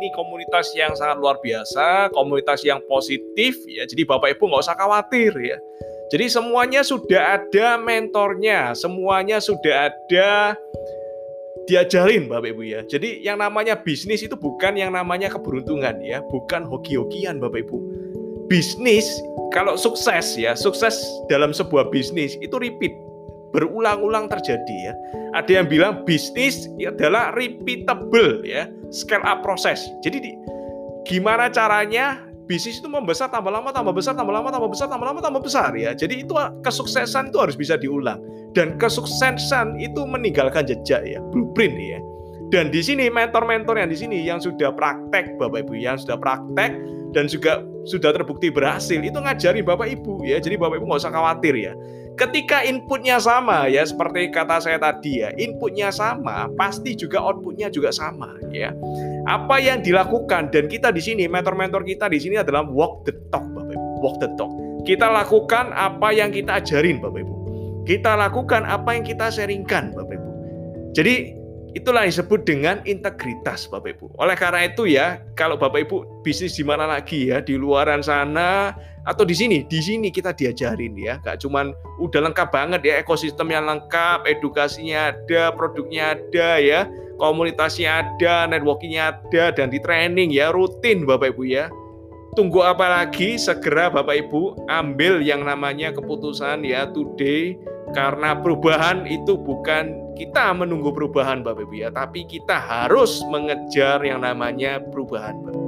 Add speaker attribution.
Speaker 1: ini komunitas yang sangat luar biasa, komunitas yang positif ya. Jadi Bapak Ibu nggak usah khawatir ya. Jadi semuanya sudah ada mentornya, semuanya sudah ada diajarin Bapak Ibu ya. Jadi yang namanya bisnis itu bukan yang namanya keberuntungan ya, bukan hoki-hokian Bapak Ibu. Bisnis kalau sukses ya, sukses dalam sebuah bisnis itu repeat, berulang-ulang terjadi ya. Ada yang bilang bisnis adalah repeatable ya, scale up proses. Jadi gimana caranya bisnis itu membesar tambah lama tambah besar tambah lama tambah besar tambah lama tambah besar ya. Jadi itu kesuksesan itu harus bisa diulang dan kesuksesan itu meninggalkan jejak ya, blueprint ya. Dan di sini mentor-mentor yang di sini yang sudah praktek Bapak Ibu yang sudah praktek dan juga sudah terbukti berhasil itu ngajari Bapak Ibu ya. Jadi Bapak Ibu nggak usah khawatir ya. Ketika inputnya sama ya seperti kata saya tadi ya, inputnya sama, pasti juga outputnya juga sama ya. Apa yang dilakukan dan kita di sini mentor-mentor kita di sini adalah walk the talk Bapak Ibu, walk the talk. Kita lakukan apa yang kita ajarin Bapak Ibu. Kita lakukan apa yang kita sharingkan Bapak Ibu. Jadi itulah yang disebut dengan integritas Bapak Ibu. Oleh karena itu ya, kalau Bapak Ibu bisnis di mana lagi ya, di luaran sana atau di sini, di sini kita diajarin ya. Gak cuman udah lengkap banget ya, ekosistem yang lengkap, edukasinya ada, produknya ada ya, komunitasnya ada, networkingnya ada, dan di training ya, rutin Bapak Ibu ya. Tunggu apa lagi? Segera Bapak Ibu ambil yang namanya keputusan ya today karena perubahan itu bukan kita menunggu perubahan Bapak Ibu ya, tapi kita harus mengejar yang namanya perubahan Bapak